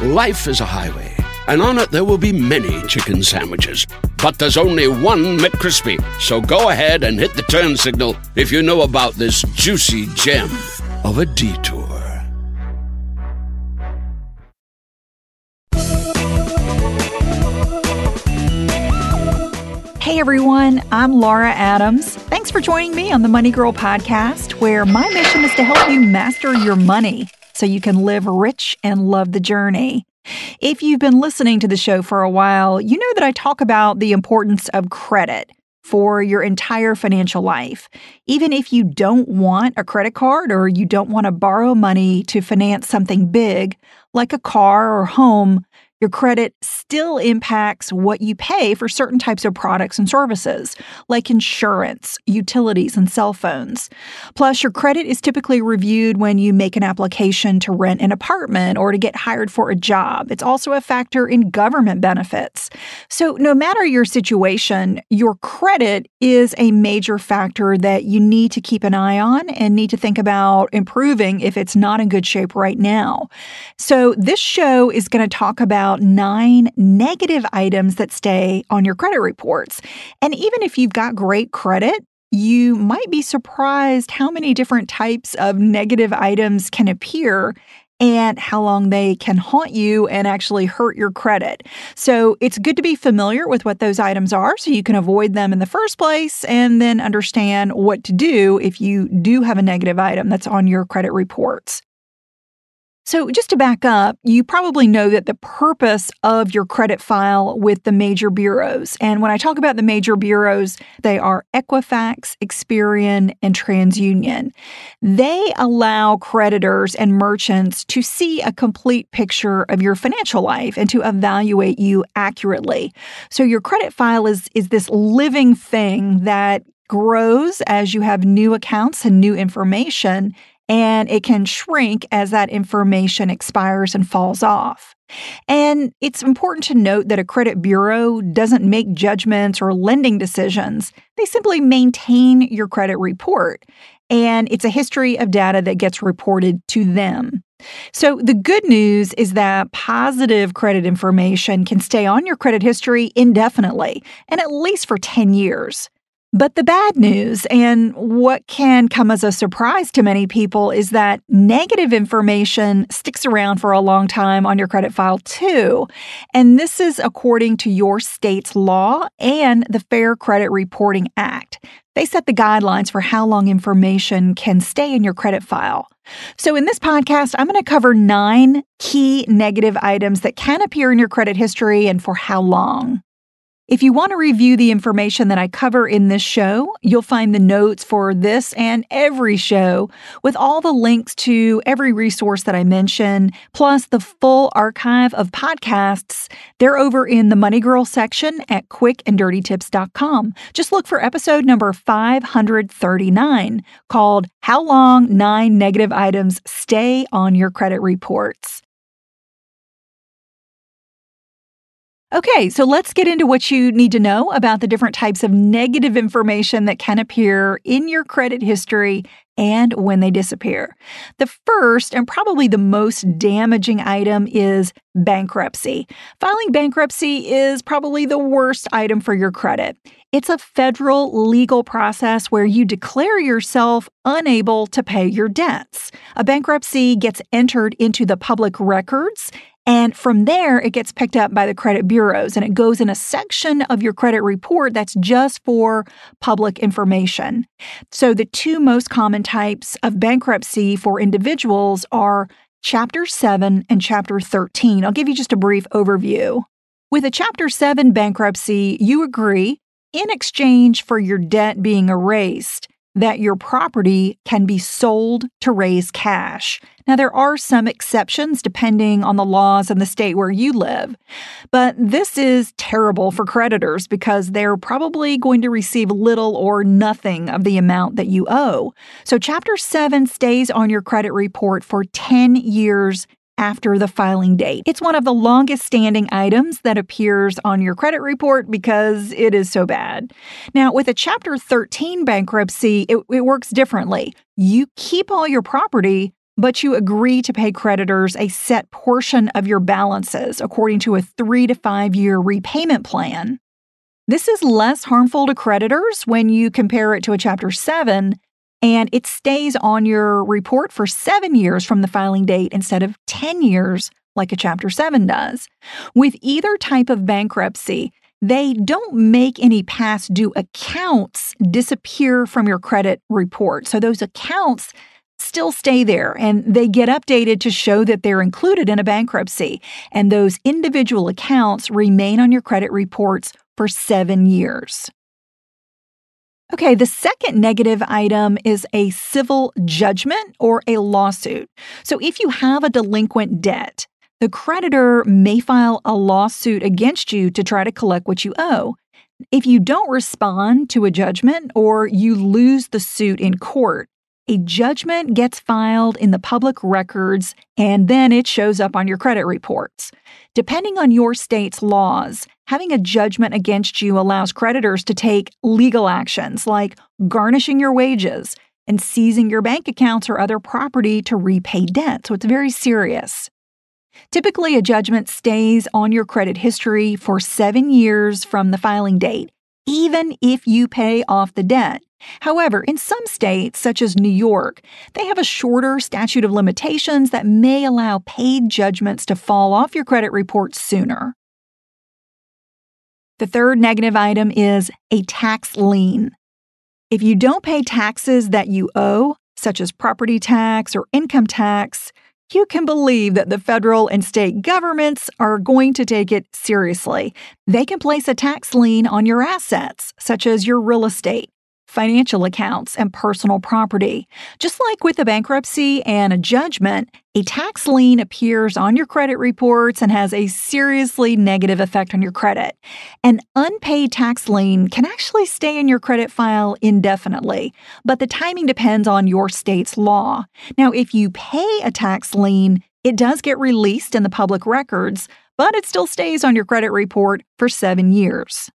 Life is a highway, and on it there will be many chicken sandwiches. But there's only one McCrispy. So go ahead and hit the turn signal if you know about this juicy gem of a detour. Hey everyone, I'm Laura Adams. Thanks for joining me on the Money Girl podcast, where my mission is to help you master your money so you can live rich and love the journey. If you've been listening to the show for a while, you know that I talk about the importance of credit for your entire financial life. Even if you don't want a credit card or you don't want to borrow money to finance something big, like a car or home, your credit still impacts what you pay for certain types of products and services, like insurance, utilities, and cell phones. Plus, your credit is typically reviewed when you make an application to rent an apartment or to get hired for a job. It's also a factor in government benefits. So, no matter your situation, your credit is a major factor that you need to keep an eye on and need to think about improving if it's not in good shape right now. So, this show is going to talk about about nine negative items that stay on your credit reports. And even if you've got great credit, you might be surprised how many different types of negative items can appear and how long they can haunt you and actually hurt your credit. So it's good to be familiar with what those items are so you can avoid them in the first place and then understand what to do if you do have a negative item that's on your credit reports. So, just to back up, you probably know that the purpose of your credit file with the major bureaus, and when I talk about the major bureaus, they are Equifax, Experian, and TransUnion. They allow creditors and merchants to see a complete picture of your financial life and to evaluate you accurately. So, your credit file is, is this living thing that grows as you have new accounts and new information and it can shrink as that information expires and falls off. And it's important to note that a credit bureau doesn't make judgments or lending decisions. They simply maintain your credit report. And it's a history of data that gets reported to them. So, the good news is that positive credit information can stay on your credit history indefinitely and at least for 10 years. But the bad news, and what can come as a surprise to many people, is that negative information sticks around for a long time on your credit file, too. And this is according to your state's law and the Fair Credit Reporting Act. They set the guidelines for how long information can stay in your credit file. So, in this podcast, I'm going to cover nine key negative items that can appear in your credit history and for how long. If you want to review the information that I cover in this show, you'll find the notes for this and every show with all the links to every resource that I mention, plus the full archive of podcasts. They're over in the Money Girl section at quickanddirtytips.com. Just look for episode number 539 called How Long Nine Negative Items Stay on Your Credit Reports. Okay, so let's get into what you need to know about the different types of negative information that can appear in your credit history and when they disappear. The first and probably the most damaging item is bankruptcy. Filing bankruptcy is probably the worst item for your credit. It's a federal legal process where you declare yourself unable to pay your debts. A bankruptcy gets entered into the public records and from there, it gets picked up by the credit bureaus and it goes in a section of your credit report that's just for public information. So, the two most common types of bankruptcy for individuals are Chapter 7 and Chapter 13. I'll give you just a brief overview. With a Chapter 7 bankruptcy, you agree, in exchange for your debt being erased, that your property can be sold to raise cash. Now, there are some exceptions depending on the laws in the state where you live, but this is terrible for creditors because they're probably going to receive little or nothing of the amount that you owe. So, Chapter 7 stays on your credit report for 10 years after the filing date. It's one of the longest standing items that appears on your credit report because it is so bad. Now, with a Chapter 13 bankruptcy, it, it works differently. You keep all your property, but you agree to pay creditors a set portion of your balances according to a three to five year repayment plan. This is less harmful to creditors when you compare it to a Chapter 7 and it stays on your report for seven years from the filing date instead of 10 years like a Chapter 7 does. With either type of bankruptcy, they don't make any past due accounts disappear from your credit report. So those accounts still stay there and they get updated to show that they're included in a bankruptcy. And those individual accounts remain on your credit reports for seven years. Okay, the second negative item is a civil judgment or a lawsuit. So if you have a delinquent debt, the creditor may file a lawsuit against you to try to collect what you owe. If you don't respond to a judgment or you lose the suit in court, a judgment gets filed in the public records and then it shows up on your credit reports. Depending on your state's laws, having a judgment against you allows creditors to take legal actions like garnishing your wages and seizing your bank accounts or other property to repay debt. So it's very serious. Typically, a judgment stays on your credit history for seven years from the filing date, even if you pay off the debt. However, in some states, such as New York, they have a shorter statute of limitations that may allow paid judgments to fall off your credit report sooner. The third negative item is a tax lien. If you don't pay taxes that you owe, such as property tax or income tax, you can believe that the federal and state governments are going to take it seriously. They can place a tax lien on your assets, such as your real estate, financial accounts, and personal property. Just like with a bankruptcy and a judgment, a tax lien appears on your credit reports and has a seriously negative effect on your credit. An unpaid tax lien can actually stay in your credit file indefinitely, but the timing depends on your state's law. Now, if you pay a tax lien, it does get released in the public records, but it still stays on your credit report for seven years.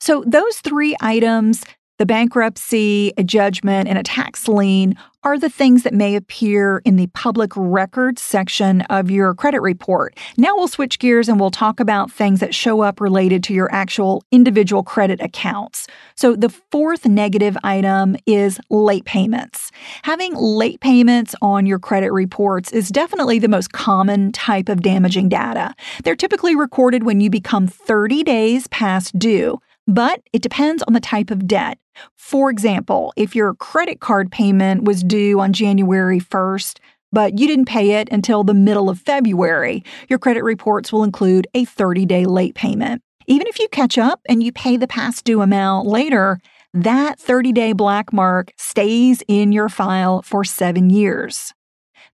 So, those three items the bankruptcy, a judgment, and a tax lien are the things that may appear in the public records section of your credit report. Now we'll switch gears and we'll talk about things that show up related to your actual individual credit accounts. So the fourth negative item is late payments. Having late payments on your credit reports is definitely the most common type of damaging data. They're typically recorded when you become 30 days past due but it depends on the type of debt. For example, if your credit card payment was due on January 1st, but you didn't pay it until the middle of February, your credit reports will include a 30 day late payment. Even if you catch up and you pay the past due amount later, that 30 day black mark stays in your file for seven years.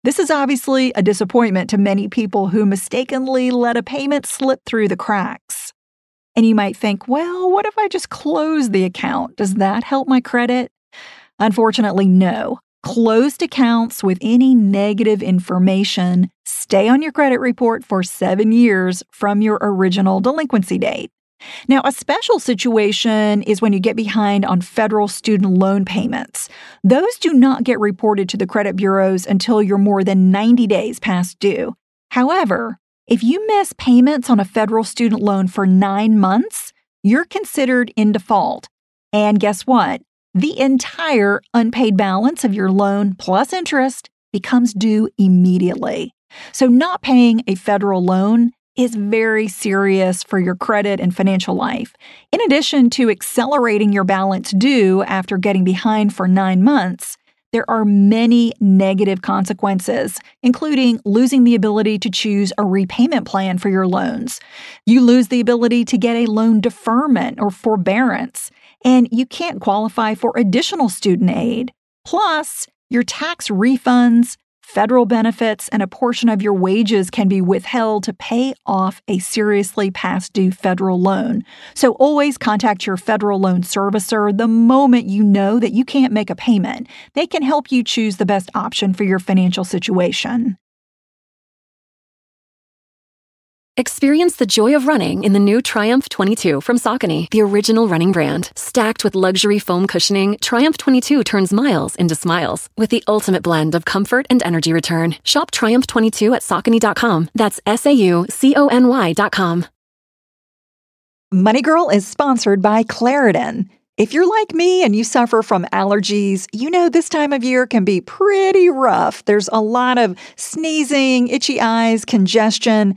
This is obviously a disappointment to many people who mistakenly let a payment slip through the cracks. And you might think, well, what if I just close the account? Does that help my credit? Unfortunately, no. Closed accounts with any negative information stay on your credit report for seven years from your original delinquency date. Now, a special situation is when you get behind on federal student loan payments. Those do not get reported to the credit bureaus until you're more than 90 days past due. However, if you miss payments on a federal student loan for nine months, you're considered in default. And guess what? The entire unpaid balance of your loan plus interest becomes due immediately. So, not paying a federal loan is very serious for your credit and financial life. In addition to accelerating your balance due after getting behind for nine months, there are many negative consequences, including losing the ability to choose a repayment plan for your loans. You lose the ability to get a loan deferment or forbearance. and you can't qualify for additional student aid. Plus, your tax refunds, federal benefits, and a portion of your wages can be withheld to pay off a seriously past due federal loan. So always contact your federal loan servicer the moment you know that you can't make a payment. They can help you choose the best option for your financial situation. Experience the joy of running in the new Triumph 22 from Saucony, the original running brand. Stacked with luxury foam cushioning, Triumph 22 turns miles into smiles with the ultimate blend of comfort and energy return. Shop Triumph 22 at Saucony.com. That's S A U C O N Y.com. Money Girl is sponsored by Claritin. If you're like me and you suffer from allergies, you know this time of year can be pretty rough. There's a lot of sneezing, itchy eyes, congestion,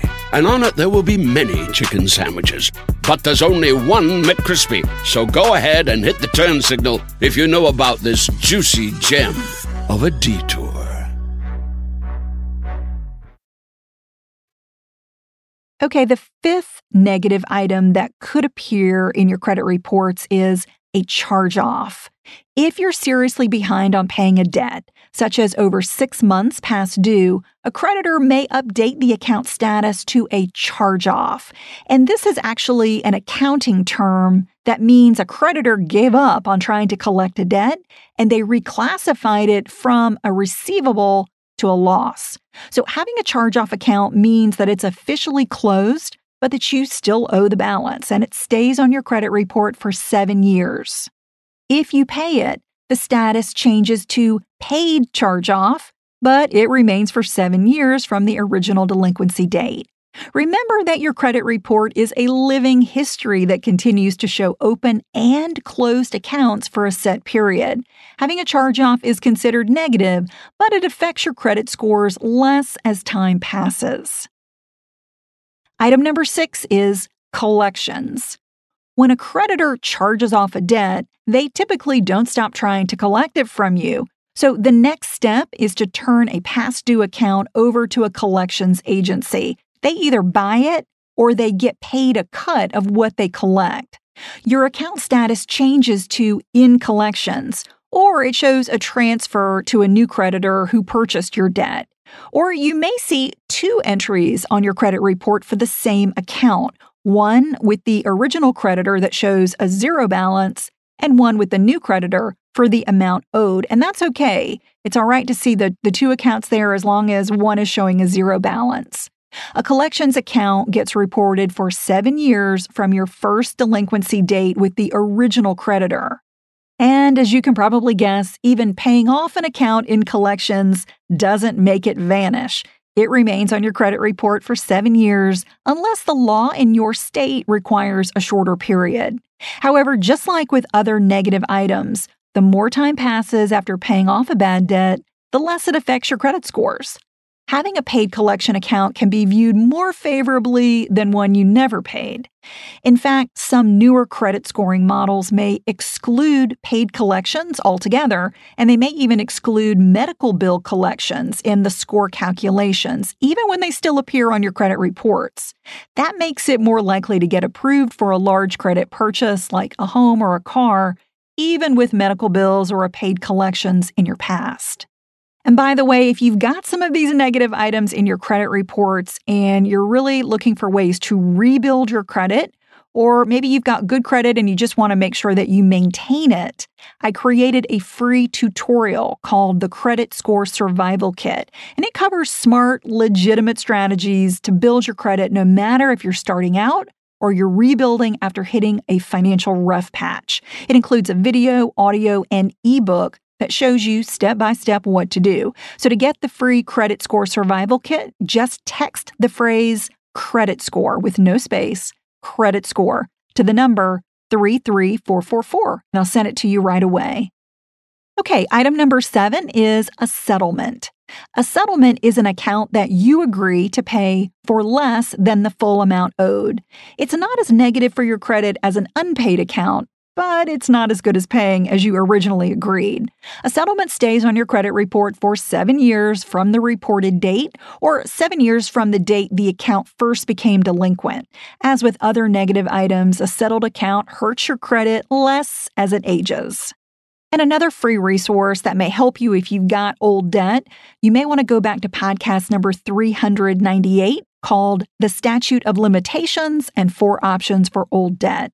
and on it there will be many chicken sandwiches. But there's only one McCrispy. So go ahead and hit the turn signal if you know about this juicy gem of a detour. Okay, the fifth negative item that could appear in your credit reports is a charge off. If you're seriously behind on paying a debt, such as over six months past due, a creditor may update the account status to a charge off. And this is actually an accounting term that means a creditor gave up on trying to collect a debt and they reclassified it from a receivable to a loss. So having a charge off account means that it's officially closed, but that you still owe the balance and it stays on your credit report for seven years. If you pay it, the status changes to paid charge off, but it remains for seven years from the original delinquency date. Remember that your credit report is a living history that continues to show open and closed accounts for a set period. Having a charge off is considered negative, but it affects your credit scores less as time passes. Item number six is collections. When a creditor charges off a debt, they typically don't stop trying to collect it from you. So the next step is to turn a past due account over to a collections agency. They either buy it or they get paid a cut of what they collect. Your account status changes to in collections, or it shows a transfer to a new creditor who purchased your debt. Or you may see two entries on your credit report for the same account one with the original creditor that shows a zero balance, and one with the new creditor for the amount owed. And that's okay. It's all right to see the, the two accounts there as long as one is showing a zero balance. A collections account gets reported for seven years from your first delinquency date with the original creditor. And as you can probably guess, even paying off an account in collections doesn't make it vanish. It remains on your credit report for seven years unless the law in your state requires a shorter period. However, just like with other negative items, the more time passes after paying off a bad debt, the less it affects your credit scores having a paid collection account can be viewed more favorably than one you never paid. In fact, some newer credit scoring models may exclude paid collections altogether, and they may even exclude medical bill collections in the score calculations, even when they still appear on your credit reports. That makes it more likely to get approved for a large credit purchase like a home or a car, even with medical bills or a paid collections in your past. And by the way, if you've got some of these negative items in your credit reports and you're really looking for ways to rebuild your credit, or maybe you've got good credit and you just want to make sure that you maintain it, I created a free tutorial called the Credit Score Survival Kit. And it covers smart, legitimate strategies to build your credit no matter if you're starting out or you're rebuilding after hitting a financial rough patch. It includes a video, audio, and ebook that shows you step by step what to do. So to get the free credit score survival kit, just text the phrase credit score with no space, credit score to the number 33444 and I'll send it to you right away. Okay, item number 7 is a settlement. A settlement is an account that you agree to pay for less than the full amount owed. It's not as negative for your credit as an unpaid account, but it's not as good as paying as you originally agreed. A settlement stays on your credit report for seven years from the reported date or seven years from the date the account first became delinquent. As with other negative items, a settled account hurts your credit less as it ages. And another free resource that may help you if you've got old debt, you may want to go back to podcast number 398 called The Statute of Limitations and Four Options for Old Debt.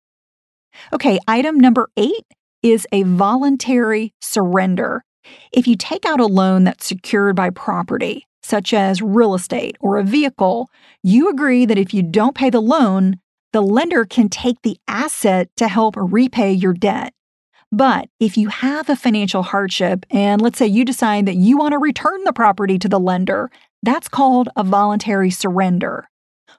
Okay, item number eight is a voluntary surrender. If you take out a loan that's secured by property, such as real estate or a vehicle, you agree that if you don't pay the loan, the lender can take the asset to help repay your debt. But if you have a financial hardship and let's say you decide that you want to return the property to the lender, that's called a voluntary surrender.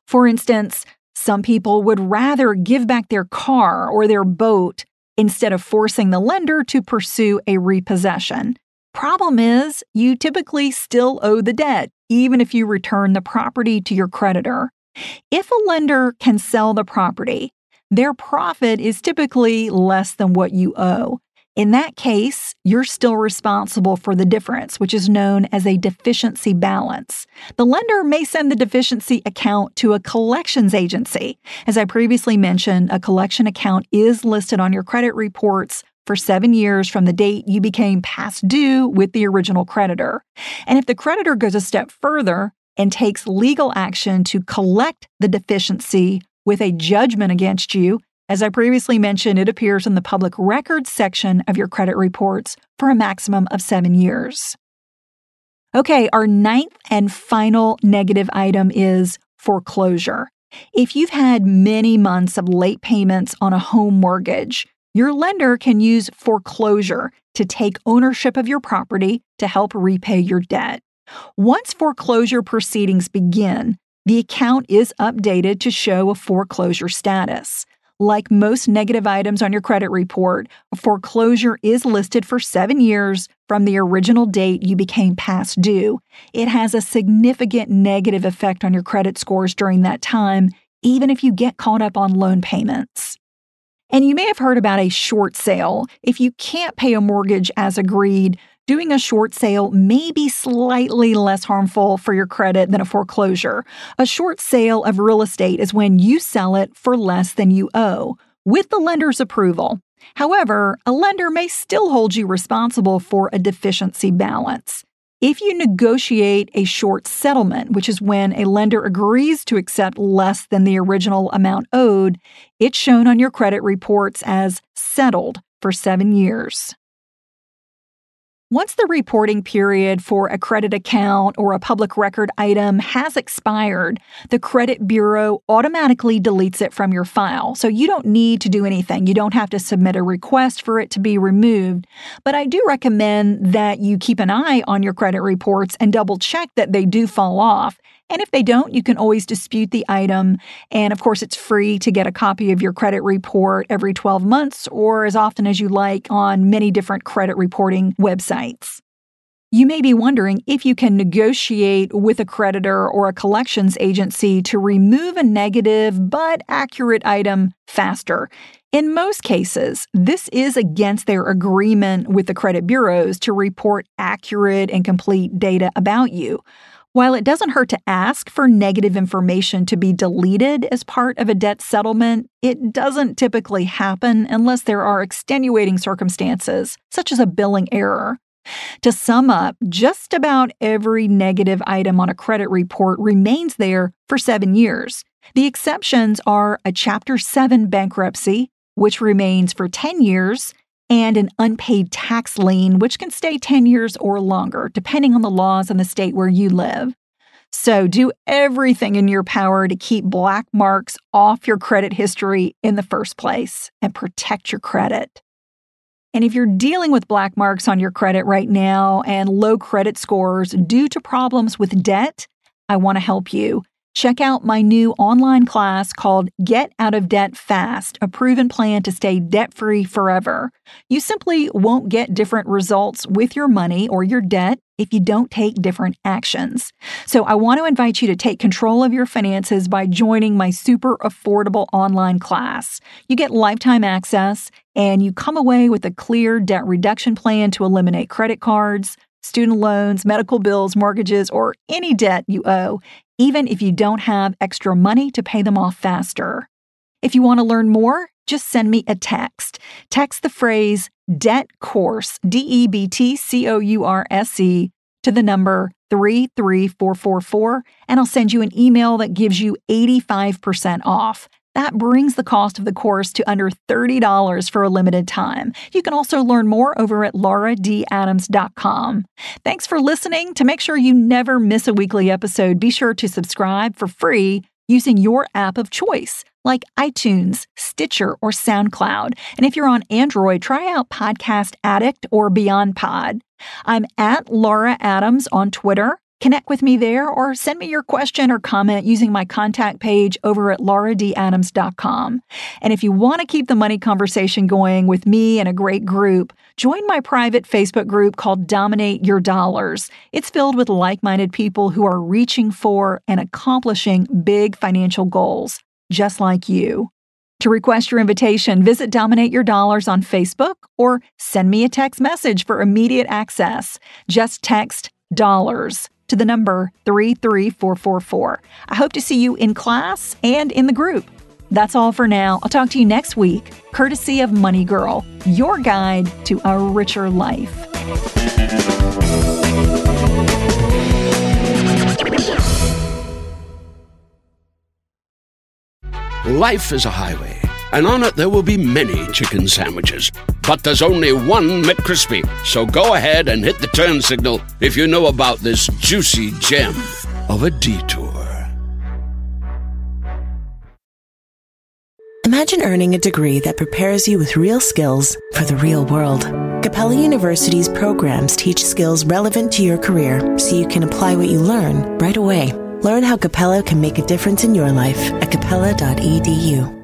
For instance, some people would rather give back their car or their boat instead of forcing the lender to pursue a repossession. Problem is, you typically still owe the debt, even if you return the property to your creditor. If a lender can sell the property, their profit is typically less than what you owe. In that case, you're still responsible for the difference, which is known as a deficiency balance. The lender may send the deficiency account to a collections agency. As I previously mentioned, a collection account is listed on your credit reports for seven years from the date you became past due with the original creditor. And if the creditor goes a step further and takes legal action to collect the deficiency with a judgment against you, as I previously mentioned, it appears in the public records section of your credit reports for a maximum of seven years. Okay, our ninth and final negative item is foreclosure. If you've had many months of late payments on a home mortgage, your lender can use foreclosure to take ownership of your property to help repay your debt. Once foreclosure proceedings begin, the account is updated to show a foreclosure status. Like most negative items on your credit report, foreclosure is listed for seven years from the original date you became past due. It has a significant negative effect on your credit scores during that time, even if you get caught up on loan payments. And you may have heard about a short sale. If you can't pay a mortgage as agreed, doing a short sale may be slightly less harmful for your credit than a foreclosure. A short sale of real estate is when you sell it for less than you owe, with the lender's approval. However, a lender may still hold you responsible for a deficiency balance. If you negotiate a short settlement, which is when a lender agrees to accept less than the original amount owed, it's shown on your credit reports as settled for seven years. Once the reporting period for a credit account or a public record item has expired, the credit bureau automatically deletes it from your file. So you don't need to do anything. You don't have to submit a request for it to be removed. But I do recommend that you keep an eye on your credit reports and double check that they do fall off and if they don't, you can always dispute the item. And of course, it's free to get a copy of your credit report every 12 months or as often as you like on many different credit reporting websites. You may be wondering if you can negotiate with a creditor or a collections agency to remove a negative but accurate item faster. In most cases, this is against their agreement with the credit bureaus to report accurate and complete data about you. While it doesn't hurt to ask for negative information to be deleted as part of a debt settlement, it doesn't typically happen unless there are extenuating circumstances, such as a billing error. To sum up, just about every negative item on a credit report remains there for seven years. The exceptions are a Chapter 7 bankruptcy, which remains for 10 years, and an unpaid tax lien, which can stay 10 years or longer, depending on the laws in the state where you live. So do everything in your power to keep black marks off your credit history in the first place and protect your credit. And if you're dealing with black marks on your credit right now and low credit scores due to problems with debt, I want to help you. Check out my new online class called Get Out of Debt Fast, a proven plan to stay debt free forever. You simply won't get different results with your money or your debt if you don't take different actions. So, I want to invite you to take control of your finances by joining my super affordable online class. You get lifetime access and you come away with a clear debt reduction plan to eliminate credit cards student loans, medical bills, mortgages, or any debt you owe, even if you don't have extra money to pay them off faster. If you want to learn more, just send me a text. Text the phrase debt course, D E B T C O U R S E, to the number 33444, and I'll send you an email that gives you 85% off. That brings the cost of the course to under $30 for a limited time. You can also learn more over at lauradadams.com. Thanks for listening. To make sure you never miss a weekly episode, be sure to subscribe for free using your app of choice like iTunes, Stitcher, or SoundCloud. And if you're on Android, try out Podcast Addict or Beyond Pod. I'm at Laura Adams on Twitter. Connect with me there or send me your question or comment using my contact page over at lauradadams.com. And if you want to keep the money conversation going with me and a great group, join my private Facebook group called Dominate Your Dollars. It's filled with like minded people who are reaching for and accomplishing big financial goals, just like you. To request your invitation, visit Dominate Your Dollars on Facebook or send me a text message for immediate access. Just text dollars to the number 33444. I hope to see you in class and in the group. That's all for now. I'll talk to you next week, courtesy of Money Girl, your guide to a richer life. Life is a highway, and on it there will be many chicken sandwiches. But there's only one McCrispy. So go ahead and hit the turn signal if you know about this juicy gem of a detour. Imagine earning a degree that prepares you with real skills for the real world. Capella University's programs teach skills relevant to your career so you can apply what you learn right away. Learn how Capella can make a difference in your life at capella.edu.